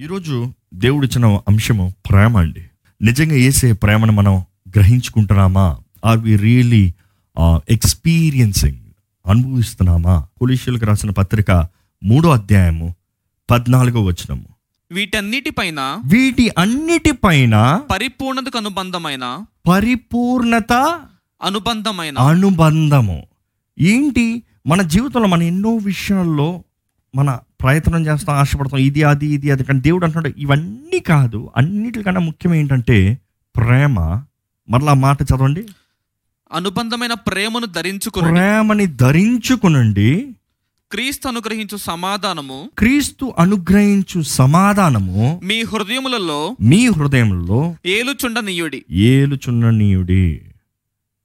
ఈరోజు దేవుడు ఇచ్చిన అంశము ప్రేమ అండి. నిజంగా వేసే ప్రేమను మనం గ్రహించుకుంటున్నామా? ఆర్ వి రియలీ ఎక్స్పీరియన్సింగ్ అనుభవిస్తున్నామా? పోలీసులకు రాసిన పత్రిక మూడో అధ్యాయము పద్నాలుగో వచనము. వీటన్నిటిపైన వీటి అన్నిటిపైన పరిపూర్ణతకు అనుబంధమైన పరిపూర్ణత అనుబంధమైన అనుబంధము. ఏంటి? మన జీవితంలో మన ఎన్నో విషయాల్లో మన ప్రయత్నం చేస్తాం ఆశపడతాం ఇది అది ఇది అది. కానీ దేవుడు అంటున్నాడు ఇవన్నీ కాదు అన్నిటికన్నా ముఖ్యం ఏంటంటే ప్రేమ. మరలా మాట చదవండి. అనుబంధమైన ప్రేమను ధరించుకుని ప్రేమని ధరించుకునండి. క్రీస్తు అనుగ్రహించు సమాధానము. క్రీస్తు అనుగ్రహించు సమాధానము. మీ హృదయములలో మీ హృదయంలో ఏలుచుండనీయుడి. ఏలుచున్ననీయుడి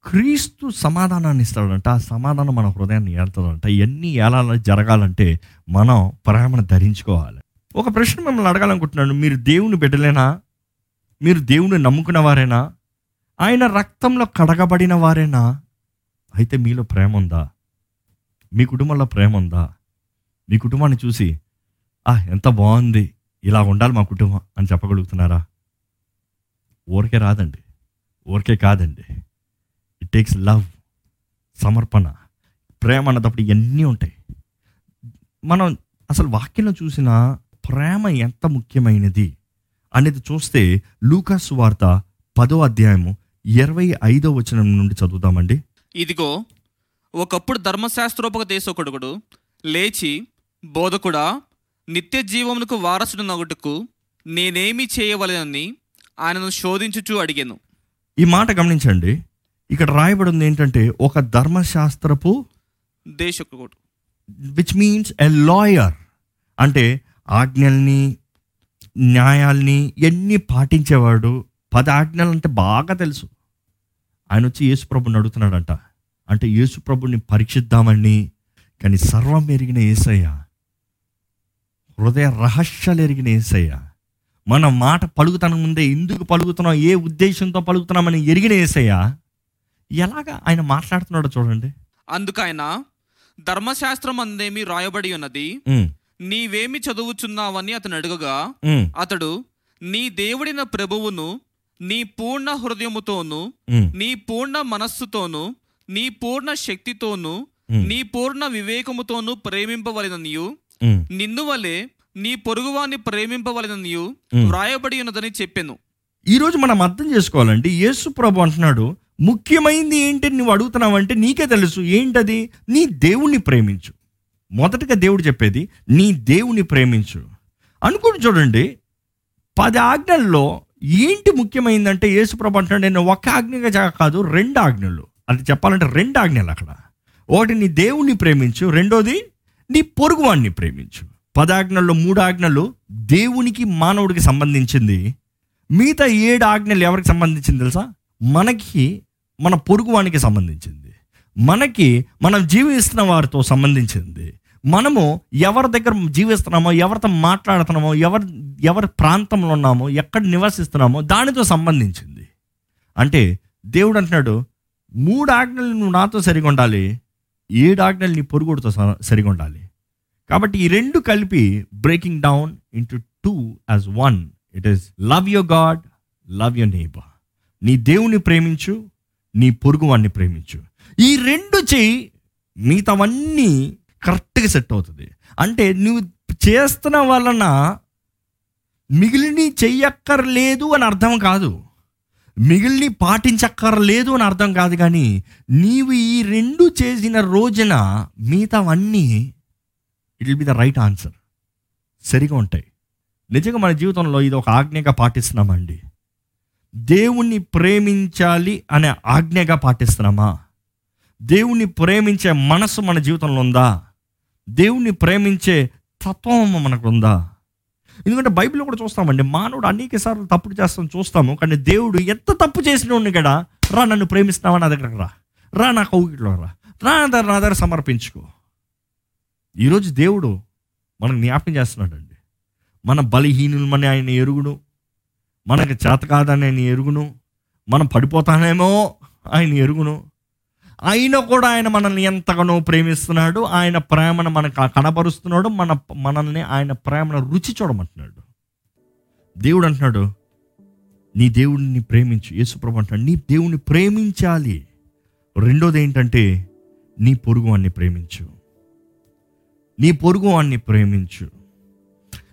క్రీస్తు సమాధానాన్ని ఇస్తాడంట ఆ సమాధానం మన హృదయాన్ని ఏలుతుందంట ఇవన్నీ ఎలా జరగాలంటే మనం ప్రేమను ధరించుకోవాలి. ఒక ప్రశ్న మిమ్మల్ని అడగాలనుకుంటున్నాను. మీరు దేవుని బిడ్డలేనా? మీరు దేవుని నమ్ముకున్న వారేనా? ఆయన రక్తంలో కడగబడిన వారేనా? అయితే మీలో ప్రేమ ఉందా? మీ కుటుంబంలో ప్రేమ ఉందా? మీ కుటుంబాన్ని చూసి ఆ ఎంత బాగుంది. ఇలా ఉండాలి మా కుటుంబం అని చెప్పగలుగుతున్నారా? ఊరికే రాదండి. ఊరికే కాదండి. ఇట్ టేక్స్ లవ్ సమర్పణ ప్రేమ అన్నప్పుడు ఇవన్నీ ఉంటాయి. మనం అసలు వాక్యంలో చూసిన ప్రేమ ఎంత ముఖ్యమైనది అనేది చూస్తే లూకాస్ వార్త పదో అధ్యాయము ఇరవై ఐదో వచనం నుండి చదువుతామండి ఇదిగో ఒకప్పుడు ధర్మశాస్త్రోపదేశకుడుగుడు లేచి బోధకుడా నిత్య జీవమునకు వారసుడు నగుటకు నేనేమి చేయవలెనని ఆయనను శోధించుచూ అడిగాను. ఈ మాట గమనించండి. ఇక్కడ రాయబడి ఉంది ఏంటంటే ఒక ధర్మశాస్త్రపు దేశకుడు. విచ్ మీన్స్ ఎ లాయర్ అంటే ఆజ్ఞల్ని న్యాయాల్ని ఎన్ని పాటించేవాడు? పది ఆజ్ఞలు అంటే బాగా తెలుసు. ఆయన వచ్చి యేసుప్రభుని అడుగుతున్నాడంట. అంటే యేసుప్రభుని పరీక్షిద్దామని కానీ సర్వం ఎరిగిన ఏసయ్య హృదయ రహస్యాలు ఎరిగిన ఏసయ్య మన మాట పలుకుతాను ముందే ఎందుకు పలుకుతున్నాం? ఏ ఉద్దేశంతో పలుకుతున్నామని ఎరిగిన ఏసయ్య ఎలాగా ఆయన మాట్లాడుతున్నాడో చూడండి అందుకైన ధర్మశాస్త్రం అందేమి రాయబడి ఉన్నది నీవేమి చదువుచున్నావని అతను అడుగగా అతడు నీ దేవుడిన ప్రభువును నీ పూర్ణ హృదయముతోను నీ పూర్ణ మనస్సుతోను నీ పూర్ణ శక్తితోను. నీ పూర్ణ వివేకముతోను ప్రేమింపవలెననియు. నిన్ను వలె నీ పొరుగువాన్ని ప్రేమింపవలెననియు. వ్రాయబడి ఉన్నదని చెప్పాను ఈరోజు మనం అర్థం చేసుకోవాలండి యేసు ప్రభు అంటున్నాడు ముఖ్యమైనది ఏంటి నువ్వు అడుగుతున్నావంటే నీకే తెలుసు. ఏంటది? నీ దేవుణ్ణి ప్రేమించు. మొదటగా దేవుడు చెప్పేది నీ దేవుని ప్రేమించు. అనుకుని చూడండి పది ఆజ్ఞల్లో ఏంటి ముఖ్యమైందంటే యేసు ప్రభు అంటున్నాడు నేను ఒక ఆజ్ఞగా కాదు రెండు ఆజ్ఞలు. అది చెప్పాలంటే రెండు ఆజ్ఞలు అక్కడ. ఒకటి నీ దేవుణ్ణి ప్రేమించు. రెండోది నీ పొరుగువాణ్ణి ప్రేమించు. పదాజ్ఞల్లో మూడు ఆజ్ఞలు దేవునికి మానవుడికి సంబంధించింది. మిగతా ఏడు ఆజ్ఞలు ఎవరికి సంబంధించింది తెలుసా? మనకి మన పొరుగువానికి సంబంధించింది. మనకి మనం జీవిస్తున్న వారితో సంబంధించింది. మనము ఎవరి దగ్గర జీవిస్తున్నామో ఎవరితో మాట్లాడుతున్నామో ఎవరి ఎవరి ప్రాంతంలో ఉన్నామో ఎక్కడ నివసిస్తున్నామో దానితో సంబంధించింది. అంటే దేవుడు అంటున్నాడు మూడు ఆజ్ఞలు నువ్వు నాతో సరిగా ఉండాలి ఏడు ఆజ్ఞలు నీ పొరుగుడితో సరిగా ఉండాలి కాబట్టి ఈ రెండు కలిపి breaking down into two as one it is love your God love your neighbour నీ దేవుని ప్రేమించు నీ పొరుగు వాడిని ప్రేమించు. ఈ రెండు చేయి మిగతావన్నీ కరెక్ట్గా సెట్ అవుతుంది. అంటే నువ్వు చేస్తున్న వలన మిగిలిని చెయ్యక్కర్లేదు అని అర్థం కాదు. మిగిలిని పాటించక్కర్లేదు అని అర్థం కాదు కానీ నీవు ఈ రెండు చేసిన రోజున మిగతావన్నీ it will be the right answer. సరిగా ఉంటాయి. నిజంగా మన జీవితంలో ఇది ఒక ఆజ్ఞగా పాటిస్తున్నామండి. దేవుణ్ణి ప్రేమించాలి అనే ఆజ్ఞగా పాటిస్తున్నామా? దేవుణ్ణి ప్రేమించే మనసు మన జీవితంలో ఉందా? దేవుణ్ణి ప్రేమించే తత్వం మనకు ఉందా ఎందుకంటే బైబిల్లో కూడా చూస్తామండి మానవుడు అనేక సార్లు తప్పుడు చేస్తాం చూస్తాము కానీ దేవుడు ఎంత తప్పు చేసిన ఉండి కదా రా నన్ను ప్రేమిస్తున్నావా నా దగ్గరకు రా రా నా కౌగిట్లో రా రా నా దగ్గర నా దగ్గర సమర్పించుకో. ఈరోజు దేవుడు మనకు జ్ఞాపకం చేస్తున్నాడండి మన బలహీనులమని ఆయన ఎరుగుడు మనకు చేత కాదని ఆయన ఎరుగును మనం పడిపోతానేమో ఆయన ఎరుగును. అయినా కూడా ఆయన మనల్ని ఎంతగానో ప్రేమిస్తున్నాడు ఆయన ప్రేమను మనకు కనబరుస్తున్నాడు మన మనల్ని ఆయన ప్రేమను రుచి చూడమంటున్నాడు. దేవుడు అంటున్నాడు నీ దేవుడిని ప్రేమించు. యేసుప్రభు అంటున్నాడు నీ దేవుడిని ప్రేమించాలి. రెండోది ఏంటంటే నీ పొరుగు వాణ్ణి ప్రేమించు. నీ పొరుగు వాణ్ణి ప్రేమించు.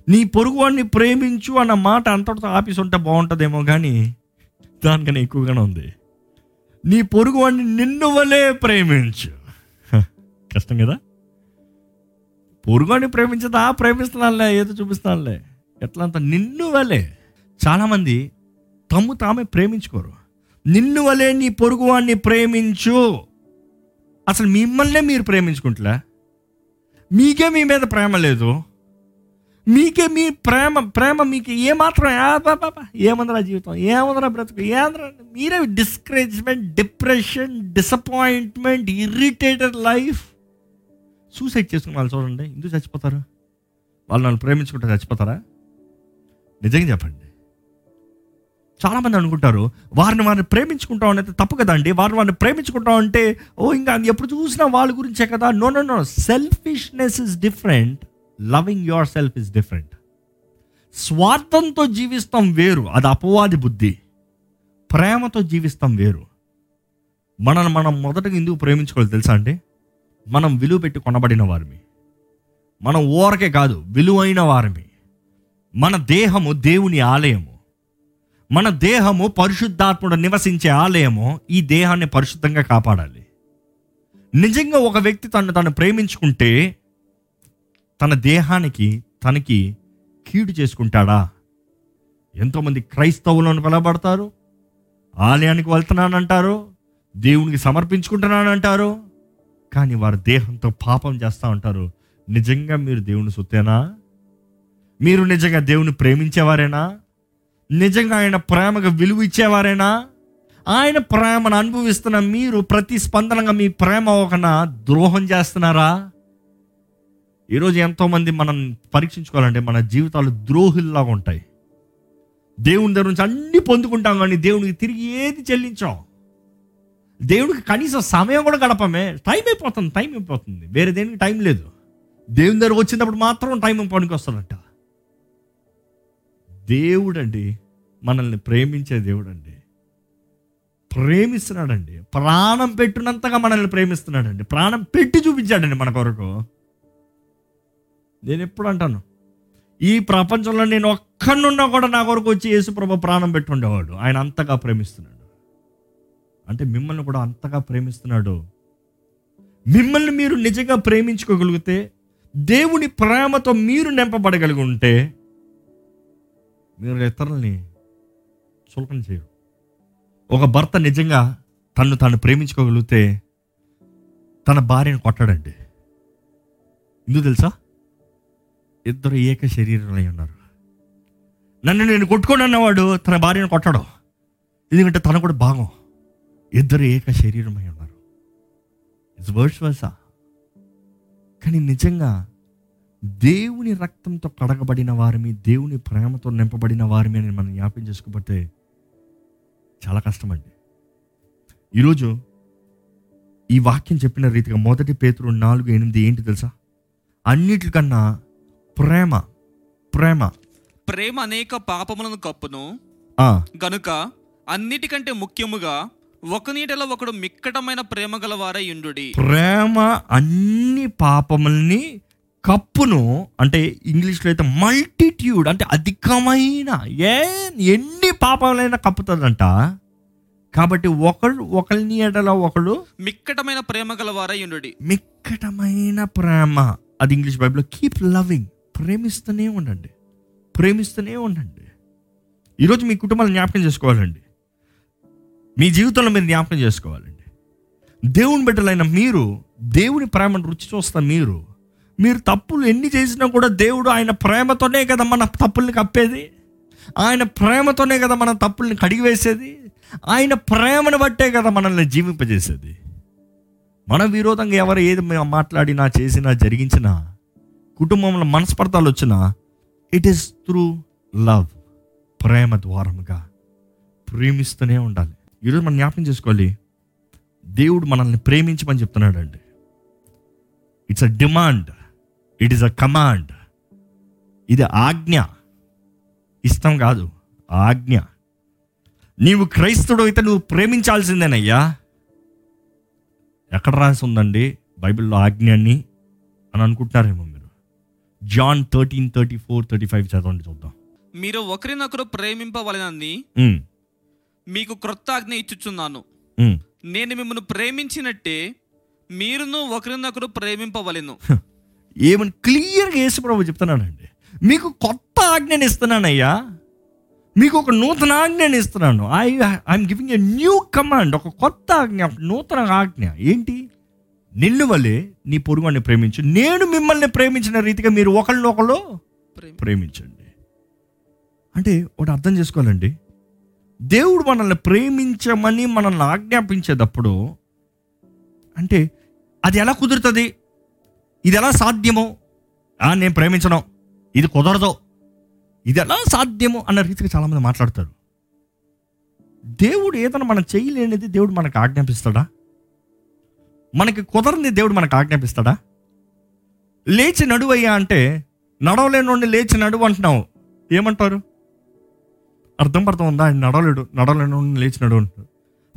నీ పొరుగువాడిని ప్రేమించు అన్న మాట అంతటితో ఆఫీస్ ఉంటే బాగుంటుందేమో కానీ దానికన్నా ఎక్కువగానే ఉంది. నీ పొరుగువాడిని నిన్ను వలే ప్రేమించు. కష్టం కదా? పొరుగుని ప్రేమించదా? ప్రేమిస్తున్నానులే ఏదో చూపిస్తానులే ఎట్లా అంత నిన్ను వలే. చాలామంది తమ్ము తామే ప్రేమించుకోరు. నిన్ను వలే నీ పొరుగువాడిని ప్రేమించు. అసలు మిమ్మల్నే మీరు ప్రేమించుకుంటలే? మీకే మీ మీద ప్రేమ లేదు. మీకే మీ ప్రేమ ప్రేమ మీకు. ఏమాత్రం ఏమందరా జీవితం? ఏమందరా బ్రతుకు? ఏముందిరా? మీరే discouragement depression disappointment irritated life suicide చేసుకున్న వాళ్ళు చూడండి. ఎందుకు చచ్చిపోతారు? వాళ్ళు నన్ను ప్రేమించుకుంటే చచ్చిపోతారా? నిజంగా చెప్పండి. చాలామంది అనుకుంటారు వారిని వారిని ప్రేమించుకుంటాం అనేది తప్పు కదండి వారిని వారిని ప్రేమించుకుంటాం అంటే ఓ ఇంకా ఎప్పుడు చూసినా వాళ్ళ గురించే కదా. No no no selfishness is different loving yourself is different స్వార్థంతో జీవిస్తాం వేరు. అది అపవాది బుద్ధి. ప్రేమతో జీవిస్తాం వేరు. మనల్ని మనం మొదటగా ఎందుకు ప్రేమించుకోవాలి తెలుసా అండి? మనం విలువ పెట్టి కొనబడిన వారిమి. మనం ఊరకే కాదు విలువైన వారిమి. మన దేహము దేవుని ఆలయము. మన దేహము పరిశుద్ధాత్ముడు నివసించే ఆలయము ఈ దేహాన్ని పరిశుద్ధంగా కాపాడాలి. నిజంగా ఒక వ్యక్తి తను తను ప్రేమించుకుంటే తన దేహానికి తనకి కీడు చేసుకుంటాడా? ఎంతోమంది క్రైస్తవులను పిలబడతారు ఆలయానికి వెళ్తున్నానంటారు? దేవునికి సమర్పించుకుంటున్నానంటారు? కానీ వారి దేహంతో పాపం చేస్తూ ఉంటారు. నిజంగా మీరు దేవుని సొత్తేనా? మీరు నిజంగా దేవుని ప్రేమించేవారేనా? నిజంగా ఆయన ప్రేమకు విలువ ఇచ్చేవారేనా? ఆయన ప్రేమను అనుభవిస్తున్న మీరు ప్రతిస్పందనగా మీ ప్రేమ ఒకన? ద్రోహం చేస్తున్నారా? ఈరోజు ఎంతోమంది మనం పరీక్షించుకోవాలంటే మన జీవితాలు ద్రోహుల్లాగా ఉంటాయి. దేవుని దగ్గర నుంచి అన్ని పొందుకుంటాం కానీ దేవునికి తిరిగి ఏది చెల్లించాం? దేవుడికి కనీసం సమయం కూడా గడపమే. టైం అయిపోతుంది టైం అయిపోతుంది. వేరే దేనికి టైం లేదు. దేవుని దగ్గర వచ్చినప్పుడు మాత్రం టైం పనికి వస్తాడట. దేవుడండి మనల్ని ప్రేమించే దేవుడండి. ప్రేమిస్తున్నాడండి. ప్రాణం పెట్టినంతగా మనల్ని ప్రేమిస్తున్నాడండి. ప్రాణం పెట్టి చూపించాడండి మన కొరకు. నేను ఎప్పుడు అంటాను ఈ ప్రపంచంలో నేను ఒక్కడున్నా కూడా నా కొరకు వచ్చి యేసుప్రభు ప్రాణం పెట్టుండేవాడు. ఆయన అంతగా ప్రేమిస్తున్నాడు. అంటే మిమ్మల్ని కూడా అంతగా ప్రేమిస్తున్నాడు. మిమ్మల్ని మీరు నిజంగా ప్రేమించుకోగలిగితే దేవుని ప్రేమతో మీరు నింపబడగలిగి ఉంటే మీరు ఇతరుల్ని చులకన చేయరు. ఒక భర్త నిజంగా తను తాను ప్రేమించుకోగలిగితే తన భార్యను కొట్టాడండి. ఎందుకు తెలుసా? ఇద్దరు ఏక శరీరంలో ఉన్నారు. నన్ను నేను కొట్టుకోను అన్నవాడు తన భార్యను కొట్టడం. ఎందుకంటే తన కూడా భాగం ఇద్దరు ఏక శరీరమై ఉన్నారు. ఇట్స్ వర్డ్స్ వర్సా కానీ నిజంగా దేవుని రక్తంతో కడగబడిన వారిని దేవుని ప్రేమతో నింపబడిన వారిని అని మనం జ్ఞాపం చేసుకోకపోతే చాలా కష్టమండి. ఈరోజు ఈ వాక్యం చెప్పిన రీతిగా మొదటి పేతురు నాలుగు ఎనిమిది ఏంటి తెలుసా? అన్నిటికన్నా ప్రేమ ప్రేమ. ప్రేమ అనేక పాపములను కప్పును. గనుక అన్నిటికంటే ముఖ్యముగా ఒక నీటిలో ఒకడు మిక్కటమైన ప్రేమ గల వారై ఉండుడి. ప్రేమ అన్ని పాపముల్ని కప్పును. అంటే ఇంగ్లీష్లో అయితే మల్టిట్యూడ్ అంటే అధికమైన ఏ ఎన్ని పాపములైనా కప్పుతుందంట కాబట్టి ఒకడు ఒకరిని ఎడల ఒకడు మిక్కటమైన ప్రేమ గల వారై ఉండుడి. మిక్కటమైన ప్రేమ. అది ఇంగ్లీష్ బైబిల్లో కీప్ లవింగ్ ప్రేమిస్తూనే ఉండండి. ప్రేమిస్తూనే ఉండండి. ఈరోజు మీ కుటుంబాలు జ్ఞాపకం చేసుకోవాలండి. మీ జీవితంలో మీరు జ్ఞాపకం చేసుకోవాలండి. దేవుని బిడ్డలైన మీరు దేవుని ప్రేమను రుచి చూస్తా మీరు మీరు తప్పులు ఎన్ని చేసినా కూడా దేవుడు ఆయన ప్రేమతోనే కదా మన తప్పుల్ని కప్పేది. ఆయన ప్రేమతోనే కదా మన తప్పుల్ని కడిగివేసేది. ఆయన ప్రేమను బట్టే కదా మనల్ని జీవింపజేసేది. మన విరోధంగా ఎవరు ఏది మాట్లాడినా చేసినా జరిగించినా కుటుంబంలో మనస్పర్ధాలు వచ్చినా ఇట్ ఈస్ త్రూ లవ్ ప్రేమ ద్వారముగా ప్రేమిస్తూనే ఉండాలి. ఈరోజు మనం జ్ఞాపకం చేసుకోవాలి దేవుడు మనల్ని ప్రేమించమని చెప్తున్నాడు అండి it's a demand it is a command ఇది ఆజ్ఞ ఇష్టం కాదు ఆజ్ఞ. నీవు క్రైస్తుడు అయితే నువ్వు ప్రేమించాల్సిందేనయ్యా. ఎక్కడ రాసి ఉందండి? బైబిల్లో ఆజ్ఞ అని అని అనుకుంటున్నారేమో. John thirteen thirty four thirty five చదవండి చూద్దాం. మీరు ఒకరినొకరు ప్రేమింపవలనని మీకు క్రొత్త ఆజ్ఞ ఇచ్చుచున్నాను. నేను మిమ్మల్ని ప్రేమించినట్టే మీరును ఒకరినొకరు ప్రేమింపవలెను. ఏమని క్లియర్గా యేసుప్రభు చెప్తున్నానండి మీకు కొత్త ఆజ్ఞని ఇస్తున్నానయ్యా. మీకు ఒక నూతన ఆజ్ఞని ఇస్తున్నాను. I I'm giving a new command ఒక కొత్త ఆజ్ఞ నూతన ఆజ్ఞ. ఏంటి? నిన్ను వలె నీ పొరుగుని ప్రేమించు. నేను మిమ్మల్ని ప్రేమించిన రీతిగా మీరు ప్రేమ- ప్రేమించండి. అంటే ఒకటి అర్థం చేసుకోవాలండి. దేవుడు మనల్ని ప్రేమించమని మనల్ని ఆజ్ఞాపించేటప్పుడు అంటే అది ఎలా కుదురుతుంది? ఇది ఎలా సాధ్యమో? నేను ప్రేమించను. ఇది కుదరదు. ఇది ఎలా సాధ్యము? అన్న రీతిగా చాలామంది మాట్లాడతారు. దేవుడు ఏదైనా మనం చేయలేనిది దేవుడు మనకు ఆజ్ఞాపిస్తాడా? మనకి కుదరని దేవుడు మనకు ఆజ్ఞాపిస్తాడా? లేచి నడువయ్యా అంటే నడవలేనుండి లేచి నడువు అంటున్నావు. ఏమంటారు? అర్థం పర్థం ఉందా? ఆయన నడవలేడు నడవలేనుండి లేచి నడువు అంటాడు.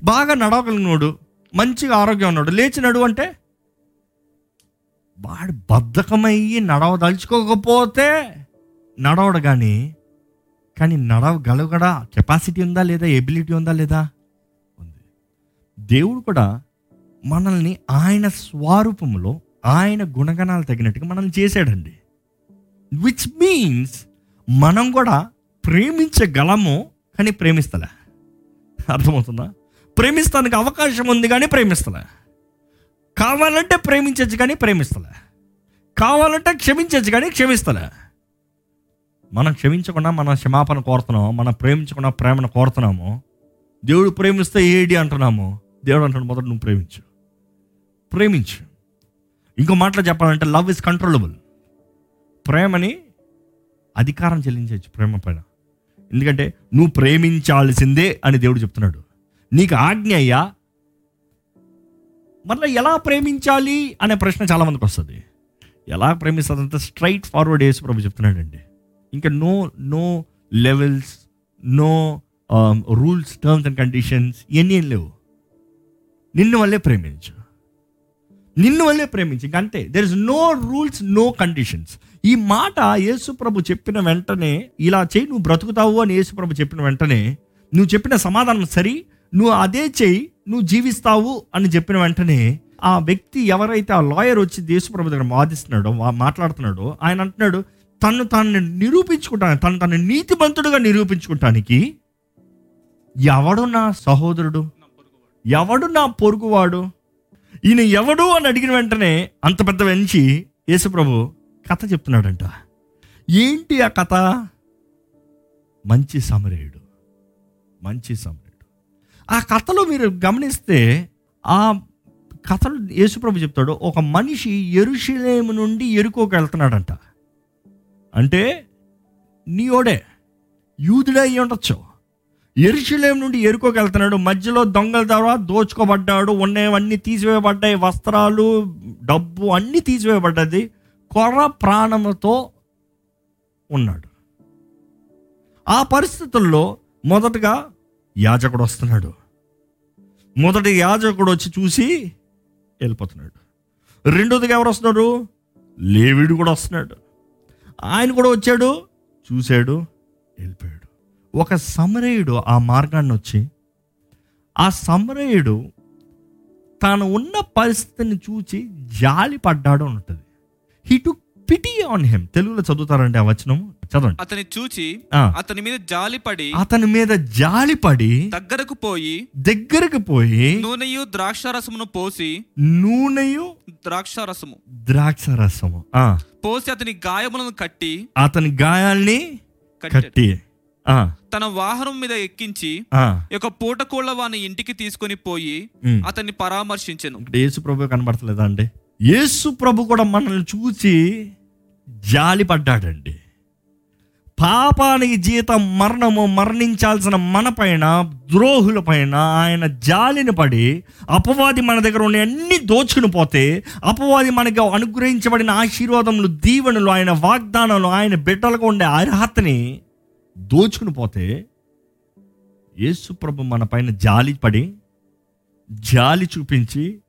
బాగా నడవగలిగినోడు మంచిగా ఆరోగ్యం ఉన్నాడు లేచి నడువు అంటే వాడు బద్ధకమయ్యి నడవదలుచుకోకపోతే నడవడు కానీ కానీ నడవగలగడా కెపాసిటీ ఉందా లేదా? ఎబిలిటీ ఉందా లేదా? ఉంది. దేవుడు కూడా మనల్ని ఆయన స్వరూపంలో ఆయన గుణగణాలు తగినట్టుగా మనల్ని చేశాడండి. విచ్ మీన్స్ మనం కూడా ప్రేమించగలము కానీ ప్రేమిస్తలే. అర్థమవుతుందా? ప్రేమిస్తానికి అవకాశం ఉంది కానీ ప్రేమిస్తలే. కావాలంటే ప్రేమించచ్చు కానీ ప్రేమిస్తలే. కావాలంటే క్షమించచ్చు కానీ క్షమిస్తలే. మనం క్షమించకుండా మన క్షమాపణ కోరుతున్నాము మనం ప్రేమించకుండా ప్రేమను కోరుతున్నాము దేవుడు ప్రేమిస్తే ఏడి అంటున్నాము దేవుడు అంటాడు మొదట నువ్వు ప్రేమించు. ప్రేమించు. ఇంకో మాటలో చెప్పాలంటే లవ్ ఇస్ కంట్రోలబుల్ ప్రేమని అధికారం చెల్లించవచ్చు ప్రేమ పైన. ఎందుకంటే నువ్వు ప్రేమించాల్సిందే అని దేవుడు చెప్తున్నాడు. నీకు ఆజ్ఞ అయ్యా. మళ్ళీ ఎలా ప్రేమించాలి అనే ప్రశ్న చాలా మందికి వస్తుంది. ఎలా ప్రేమిస్తుంది అంత స్ట్రైట్ ఫార్వర్డ్ యేసు ప్రభు చెప్తున్నాడండి. ఇంకా no no levels no rules terms and conditions ఇవన్నీ ఏం లేవు. నిన్ను వల్లే ప్రేమించు. నిన్ను వల్లే ప్రేమించి ఇంక అంతే. There is no rules no conditions ఈ మాట యేసుప్రభు చెప్పిన వెంటనే ఇలా చేయి నువ్వు బ్రతుకుతావు అని యేసుప్రభు చెప్పిన వెంటనే నువ్వు చెప్పిన సమాధానం సరి నువ్వు అదే చేయి నువ్వు జీవిస్తావు అని చెప్పిన వెంటనే ఆ వ్యక్తి ఎవరైతే ఆ లాయర్ వచ్చి యేసుప్రభు దగ్గర వాదిస్తున్నాడో మాట్లాడుతున్నాడో ఆయన అంటున్నాడు తను తనని నిరూపించుకుంటాను తను తన నీతిమంతుడుగా నిరూపించుకుంటానికి ఎవడు నా సహోదరుడు? ఎవడు నా పొరుగువాడు? ఈయన ఎవడు అని అడిగిన వెంటనే అంత పెద్ద వెంచి యేసుప్రభు కథ చెప్తున్నాడంట. ఏంటి ఆ కథ? మంచి సమరేయుడు. మంచి సమరేయుడు. ఆ కథలో మీరు గమనిస్తే ఆ కథలు యేసుప్రభు చెప్తాడు ఒక మనిషి ఎరుషలేము నుండి ఎరుకోకి వెళ్తున్నాడంట. అంటే నీయోడే యూదుడే అయ్యి ఉండొచ్చు. ఎరుచులేం నుండి ఎరుకోకి వెళ్తున్నాడు మధ్యలో దొంగల ద్వారా దోచుకోబడ్డాడు. ఉన్నవన్నీ తీసివేయబడ్డాయి. వస్త్రాలు డబ్బు అన్నీ తీసివేయబడ్డది. కొర ప్రాణముతో ఉన్నాడు. ఆ పరిస్థితుల్లో మొదటగా యాజకుడు వస్తున్నాడు. మొదటి యాజకుడు వచ్చి చూసి వెళ్ళిపోతున్నాడు. రెండోదిగా ఎవరు వస్తున్నారు లేవిడు కూడా వస్తున్నాడు. ఆయన కూడా వచ్చాడు చూశాడు వెళ్ళిపోయాడు. ఒక సమరయుడు ఆ మార్గాన్ని వచ్చి ఆ సమరయుడు తాను ఉన్న పరిస్థితిని చూచి జాలి పడ్డాడు అని ఉంటుంది. He to pity on him తెలుగులో చదువుతారండి ఆ వచనం? చదవండి. అతని చూచి. అతని మీద జాలిపడి అతని మీద జాలిపడి దగ్గరకు పోయి దగ్గరకు పోయి నూనెయు ద్రాక్షారసమును పోసి నూనెయు ద్రాక్ష రసము ఆ, పోసి అతని గాయములను కట్టి అతని గాయాల్ని కట్టె కట్టి. ఆ, తన వాహనం మీద ఎక్కించి ఆ. ఒక పూటకోళ్ళ వాని ఇంటికి తీసుకొని పోయి. అతన్ని పరామర్శించెను యేసు ప్రభు కనబడతలేదా అండి యేసు ప్రభు కూడా మనల్ని చూసి జాలి పడ్డాడండి పాపానికి జీతం మరణము మరణించాల్సిన మన పైన ద్రోహుల పైన ఆయన జాలిని పడి అపవాది మన దగ్గర ఉన్న అన్ని దోచుకుని పోతే అపవాది మనకి అనుగ్రహించబడిన ఆశీర్వాదములు దీవెనలు ఆయన వాగ్దానాలు ఆయన బిడ్డలకు ఉండే అర్హతని దోచుకుని పోతే యేసుప్రభు మన పైన జాలి పడి జాలి చూపించి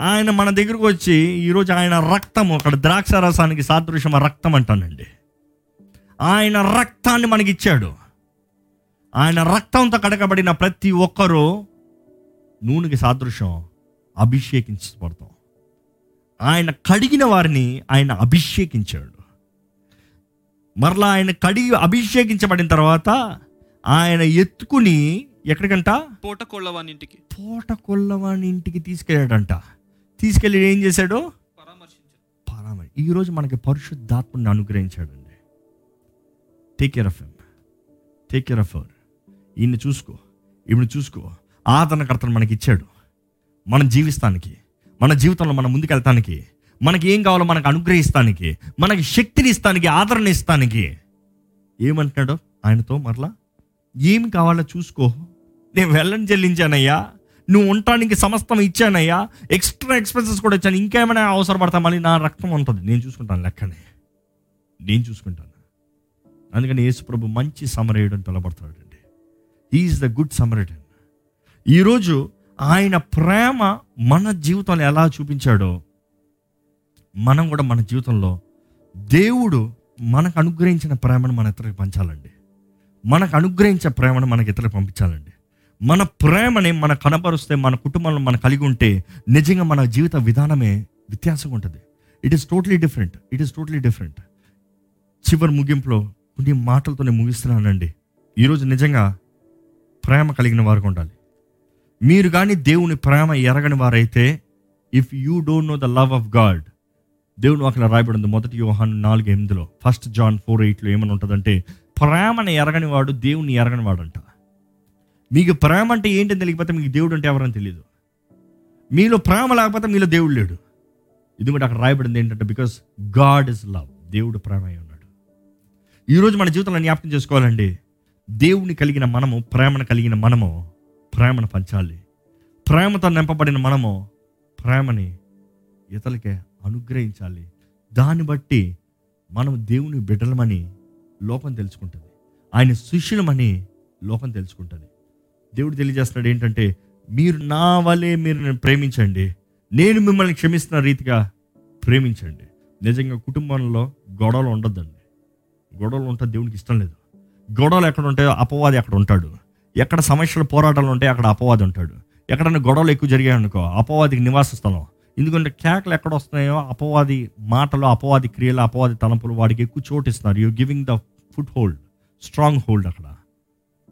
ఆయన మన దగ్గరకు వచ్చి ఈరోజు ఆయన రక్తము అక్కడ ద్రాక్ష రసానికి సాదృశ్యం రక్తం అంటానండి. ఆయన రక్తాన్ని మనకి ఇచ్చాడు ఆయన రక్తంతో కడగబడిన ప్రతి ఒక్కరూ నూనెకి సాదృశ్యం అభిషేకించబడతాం. ఆయన కడిగిన వారిని ఆయన అభిషేకించాడు. మరలా ఆయన కడిగి అభిషేకించబడిన తర్వాత ఆయన ఎత్తుకుని ఎక్కడికంట? పూట కొళ్ళవానింటికి పూట కొల్లవాని ఇంటికి తీసుకెళ్ళాడంట. తీసుకెళ్ళి ఏం చేశాడు? పరామర్శించారు పరామరి ఈరోజు మనకి పరిశుద్ధాత్మని అనుగ్రహించాడండి. Take care of him take care of her ఈయన్ని చూసుకో. ఈవిని చూసుకో. ఆదరణకర్తను మనకి ఇచ్చాడు మనం జీవిస్తానికి మన జీవితంలో మనం ముందుకెళ్తానికి మనకి ఏం కావాలో మనకు అనుగ్రహిస్తానికి మనకి శక్తిని ఇస్తానికి ఆదరణ ఇస్తానికి. ఏమంటున్నాడు? ఆయనతో మరలా ఏం కావాలో చూసుకో. నేను వెళ్ళని చెల్లించానయ్యా. నువ్వు ఉండటానికి సమస్తం ఇచ్చానయ్యా. ఎక్స్ట్రా ఎక్స్పెన్సెస్ కూడా ఇచ్చాను. ఇంకేమైనా అవసరపడతా మళ్ళీ నా రక్తం ఉంటుంది. నేను చూసుకుంటాను లెక్కనే. నేను చూసుకుంటాను. అందుకని యేసుప్రభు మంచి సమరయుడు అని పిలబడతాడండి ఈజ్ ద గుడ్ సమరయుడు ఈరోజు ఆయన ప్రేమ మన జీవితంలో ఎలా చూపించాడో మనం కూడా మన జీవితంలో దేవుడు మనకు అనుగ్రహించిన ప్రేమను మన ఇతరులకు పంచాలండి. మనకు అనుగ్రహించే ప్రేమను మనకి ఇతరులకు పంపించాలండి. మన ప్రేమని మన కనపరుస్తే మన కుటుంబంలో మనం కలిగి ఉంటే నిజంగా మన జీవిత విధానమే వ్యత్యాసంగా ఉంటుంది. It is totally different it is totally different చివరి ముగింపులో కొన్ని మాటలతో నేను ముగిస్తున్నానండి. ఈరోజు నిజంగా ప్రేమ కలిగిన వారికి ఉండాలి. మీరు కానీ దేవుని ప్రేమ ఎరగని వారైతే if you don't know the love of God దేవుని వాక్యం రాయబడింది మొదటి యోహాన్ నాలుగు ఎనిమిదిలో. ఫస్ట్ జాన్ ఫోర్ ఎయిట్లో ఏమని ఉంటుందంటే ప్రేమను ఎరగని వాడు దేవుని ఎరగని వాడంట మీకు ప్రేమ అంటే ఏంటని తెలియకపోతే మీకు దేవుడు అంటే ఎవరని తెలియదు మీలో ప్రేమ లేకపోతే మీలో దేవుడు లేడు. ఇది కూడా అక్కడ రాయబడింది ఏంటంటే బికాస్ గాడ్ ఇస్ లవ్ దేవుడు ప్రేమ అయి ఉన్నాడు. ఈరోజు మన జీవితంలో జ్ఞాపకం చేసుకోవాలండి దేవుని కలిగిన మనము ప్రేమను కలిగిన మనము ప్రేమను పంచాలి. ప్రేమతో నింపబడిన మనము ప్రేమని ఇతరులకే అనుగ్రహించాలి. దాన్ని బట్టి మనం దేవుని బిడ్డలమని లోకం తెలుసుకుంటుంది. ఆయన శిష్యులమని లోకం తెలుసుకుంటుంది. దేవుడు తెలియజేస్తున్నాడు ఏంటంటే మీరు నా వలే మీరు నేను ప్రేమించండి. నేను మిమ్మల్ని క్షమిస్తున్న రీతిగా ప్రేమించండి. నిజంగా కుటుంబంలో గొడవలు ఉండొద్దండి. గొడవలు ఉంటే దేవునికి ఇష్టం లేదు. గొడవలు ఎక్కడ ఉంటాయో అపవాది అక్కడ ఉంటాడు. ఎక్కడ సమస్యలు పోరాటాలు ఉంటాయో అక్కడ అపవాది ఉంటాడు. ఎక్కడైనా గొడవలు ఎక్కువ జరిగాయనుకో అపవాదికి నివాస స్థలం. ఎందుకంటే కేకలు ఎక్కడ వస్తున్నాయో అపవాది మాటలు అపవాది క్రియలు అపవాది తలంపులు వాడికి ఎక్కువ చోటు ఇస్తున్నారు. You giving the foothold stronghold అక్కడ.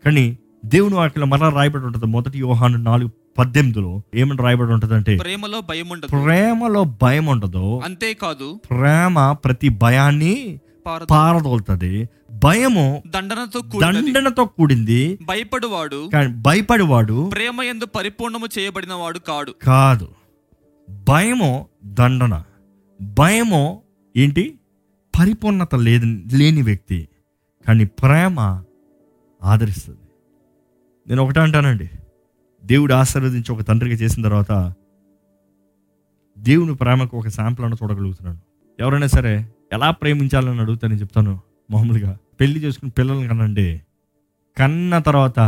కానీ దేవుని వాక్యంలో మరలా రాయబడి ఉంటుంది. మొదటి యోహాను నాలుగు పద్దెనిమిదిలో ఏమని రాయబడి ఉంటుంది అంటే ప్రేమలో భయం ఉండదు. ప్రేమలో భయం ఉండదు. అంతేకాదు ప్రేమ ప్రతి భయాన్ని పారదు. పారదోలుతుంది. భయము దండనతో దండనతో కూడింది. భయపడువాడు భయపడివాడు ప్రేమ ఎందు పరిపూర్ణము చేయబడిన వాడు కాడు. కాదు. భయము దండన. భయము ఏంటి? పరిపూర్ణత లేదు లేని వ్యక్తి. కానీ ప్రేమ ఆదరిస్తుంది. నేను ఒకటే అంటానండి. దేవుడు ఆశీర్వదించి ఒక తండ్రికి చేసిన తర్వాత దేవుని ప్రేమకు ఒక శాంపుల్ అని చూడగలుగుతున్నాను. ఎవరైనా సరే ఎలా ప్రేమించాలని అడుగుతానని చెప్తాను మామూలుగా. పెళ్ళి చేసుకుని పిల్లల్ని కనండి. కన్న తర్వాత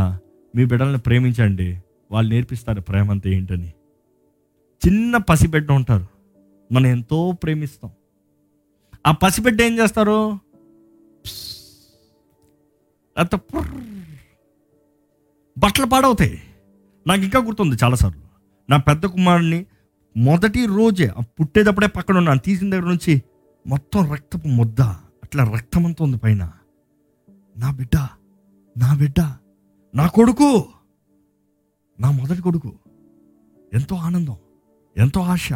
మీ బిడ్డల్ని ప్రేమించండి. వాళ్ళు నేర్పిస్తారు ప్రేమ అంతా ఏంటని. చిన్న పసిబిడ్డ ఉంటారు. మనం ఎంతో ప్రేమిస్తాం. ఆ పసిబిడ్డ ఏం చేస్తారు? అంత బట్టలు పాడవుతాయి. నాకు ఇంకా గుర్తుంది చాలాసార్లు. నా పెద్ద కుమారుడిని మొదటి రోజే ఆ పుట్టేటప్పుడే పక్కన ఉన్నాను. తీసిన దగ్గర నుంచి మొత్తం రక్తపు ముద్ద అట్లా రక్తమంతా ఉంది పైన. నా బిడ్డ నా బిడ్డ నా కొడుకు నా మొదటి కొడుకు. ఎంతో ఆనందం. ఎంతో ఆశ.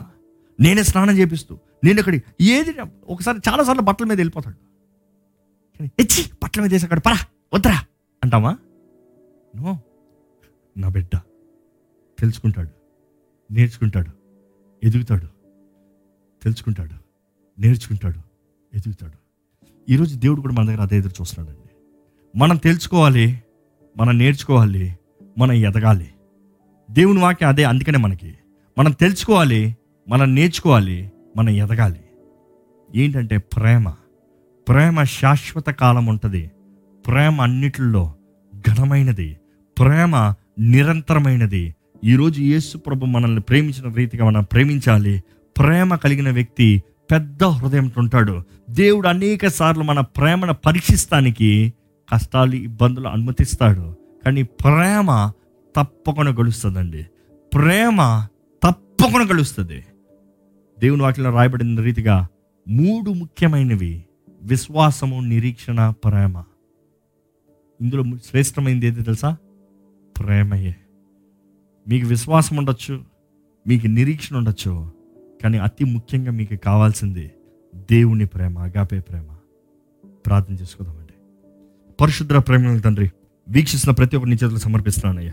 నేనే స్నానం చేపిస్తూ నేను ఇక్కడ ఏది ఒకసారి చాలాసార్లు బట్టల మీద వెళ్ళిపోతాడు. ఎచ్చి బట్టల మీద వేసాడు అక్కడ పరా వద్దరా అంటామా నో నా బిడ్డ తెలుసుకుంటాడు నేర్చుకుంటాడు ఎదుగుతాడు తెలుసుకుంటాడు నేర్చుకుంటాడు ఎదుగుతాడు. ఈరోజు దేవుడు కూడా మన దగ్గర అదే ఎదురు చూస్తున్నాడండి. మనం తెలుసుకోవాలి మనం నేర్చుకోవాలి మనం ఎదగాలి. దేవుని వాక్యం అదే అందుకనే మనకి. మనం తెలుసుకోవాలి మనం నేర్చుకోవాలి మనం ఎదగాలి. ఏంటంటే ప్రేమ. ప్రేమ శాశ్వత కాలం ఉంటుంది. ప్రేమ అన్నిటిలో ఘనమైనది. ప్రేమ నిరంతరమైనది. ఈరోజు యేసు ప్రభు మనల్ని ప్రేమించిన రీతిగా మనం ప్రేమించాలి. ప్రేమ కలిగిన వ్యక్తి పెద్ద హృదయంతో ఉంటాడు. దేవుడు అనేక సార్లు మన ప్రేమను పరీక్షిస్తానికి కష్టాలు ఇబ్బందులు అనుమతిస్తాడు. కానీ ప్రేమ తప్పకుండా గెలుస్తుందండి ప్రేమ తప్పకుండా కలుస్తుంది దేవుని వాటిలో రాయబడిన రీతిగా మూడు ముఖ్యమైనవి. విశ్వాసము నిరీక్షణ ప్రేమ. ఇందులో శ్రేష్టమైనది ఏది తెలుసా? ప్రేమయే. మీకు విశ్వాసం ఉండొచ్చు మీకు నిరీక్షణ ఉండొచ్చు కానీ అతి ముఖ్యంగా మీకు కావాల్సింది దేవుని ప్రేమ అగాపే ప్రేమ. ప్రార్థన చేసుకుందామండి. పరిశుద్ర ప్రేమ తండ్రి వీక్షిస్తున్న ప్రతి ఒక్కరిని చేతులు సమర్పిస్తున్నానయ్యా.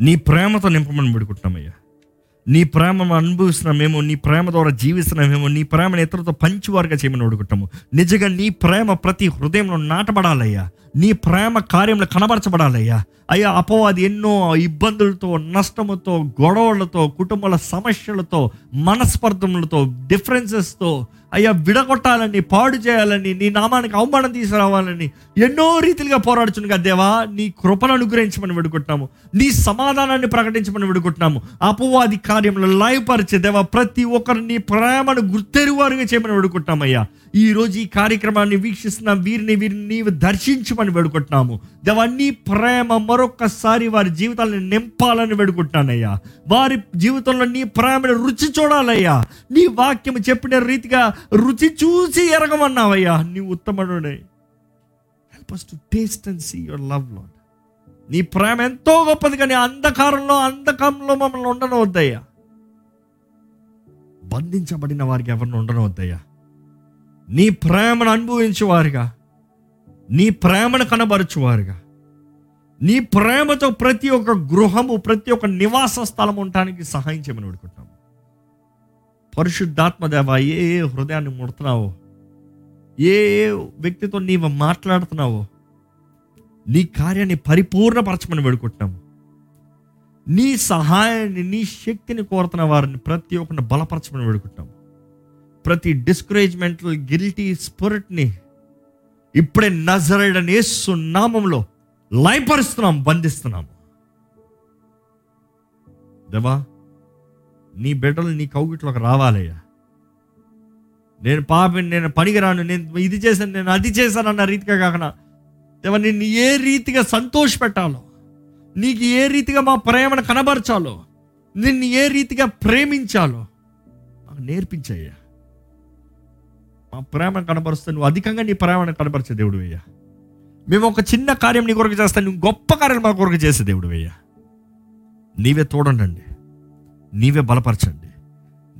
నీ ప్రేమతో నింపమని పెడుకుంటున్నామయ్యా నీ ప్రేమను అనుభవిస్తున్నా మేము నీ ప్రేమ ద్వారా జీవిస్తున్నామేమో నీ ప్రేమను ఇతరులతో పంచువారుగా చేయమని అడుగుతాము. నిజంగా నీ ప్రేమ ప్రతి హృదయంలో నాటబడాలయ్యా. నీ ప్రేమ కార్యంలో కనబరచబడాలయ్యా. అయ్యా అపవాది ఎన్నో ఇబ్బందులతో నష్టముతో గొడవలతో కుటుంబాల సమస్యలతో మనస్పర్ధములతో డిఫరెన్సెస్తో అయ్యా విడగొట్టాలని పాడు చేయాలని నీ నామానికి అవమానం తీసుకురావాలని ఎన్నో రీతిలుగా పోరాడుచునుగా దేవా. నీ కృపను అనుగ్రహించమని విడుకుంటున్నాము. నీ సమాధానాన్ని ప్రకటించమని విడుకుంటున్నాము. అపవాది కార్యంలో లయపరిచే దేవా ప్రతి ఒక్కరు నీ ప్రేమను గుర్తెరువారుగా చేయమని విడుకుంటున్నామయ్యా. ఈ రోజు ఈ కార్యక్రమాన్ని వీక్షిస్తున్న వీరిని వీరిని నీవు దర్శించమని వేడుకుంటున్నాము. దేవా నీ ప్రేమ మరొకసారి వారి జీవితాలను నింపాలని వేడుకుంటున్నానయ్యా. వారి జీవితంలో నీ ప్రేమను రుచి చూడాలయ్యా. నీ వాక్యం చెప్పిన రీతిగా రుచి చూసి ఎరగమన్నావయ్యా. నీ ఉత్తముడే help us to taste and see your love Lord నీ ప్రేమ ఎంతో గొప్పది కానీ అంధకారంలో అంధకారంలో మమ్మల్ని ఉండనవద్దయ్యా. బంధించబడిన వారికి ఎవరిని ఉండనవద్దయ్యా. నీ ప్రేమను అనుభవించేవారుగా. నీ ప్రేమను కనబరచువారుగా. నీ ప్రేమతో ప్రతి ఒక్క గృహము ప్రతి ఒక్క నివాస స్థలం ఉండటానికి సహాయం చేయమని వేడుకుంటున్నాము పరిశుద్ధాత్మదేవ ఏ ఏ హృదయాన్ని ముడుతున్నావో ఏ ఏ వ్యక్తితో నీవు మాట్లాడుతున్నావో నీ కార్యాన్ని పరిపూర్ణపరచమని వేడుకుంటున్నాము. నీ సహాయాన్ని నీ శక్తిని కోరుతున్న వారిని ప్రతి ఒక్కరిని బలపరచమని వేడుకుంటున్నాము. ప్రతి డిస్కరేజ్మెంటల్ గిల్టీ స్పిరిట్ని ఇప్పుడే నజరైడని యేసు నామంలో లయపరుస్తున్నాం బంధిస్తున్నాము దేవా నీ బిడ్డలు నీ కౌగిట్లోకి రావాలయ్యా. నేను పాపిని నేను పనికిరాను నేను ఇది చేశాను నేను అది చేశాను అన్న రీతిగా కాకుండా దేవా నిన్ను ఏ రీతిగా సంతోష పెట్టాలో నీకు ఏ రీతిగా మా ప్రేమను కనబరచాలో నిన్ను ఏ రీతిగా ప్రేమించాలో నాకు నేర్పించయ్యా. మా ప్రేమ కనబరుస్తే నువ్వు అధికంగా నీ ప్రేమను కనపరిచే దేవుడు అయ్యా. మేము ఒక చిన్న కార్యం నీ కొరకు చేస్తాను నువ్వు గొప్ప కార్యం మా కొరకు చేసే దేవుడు అయ్యా. నీవే తోడండి నీవే బలపరచండి.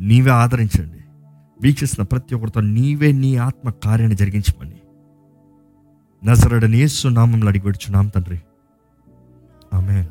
నీవే ఆదరించండి. వీక్షిస్తున్న ప్రతి ఒక్కరితో నీవే నీ ఆత్మ కార్యాన్ని జరిగించమని. నజరడని యేసు నామంలో అడిగి పెడుచున్నాం తండ్రి. ఆమె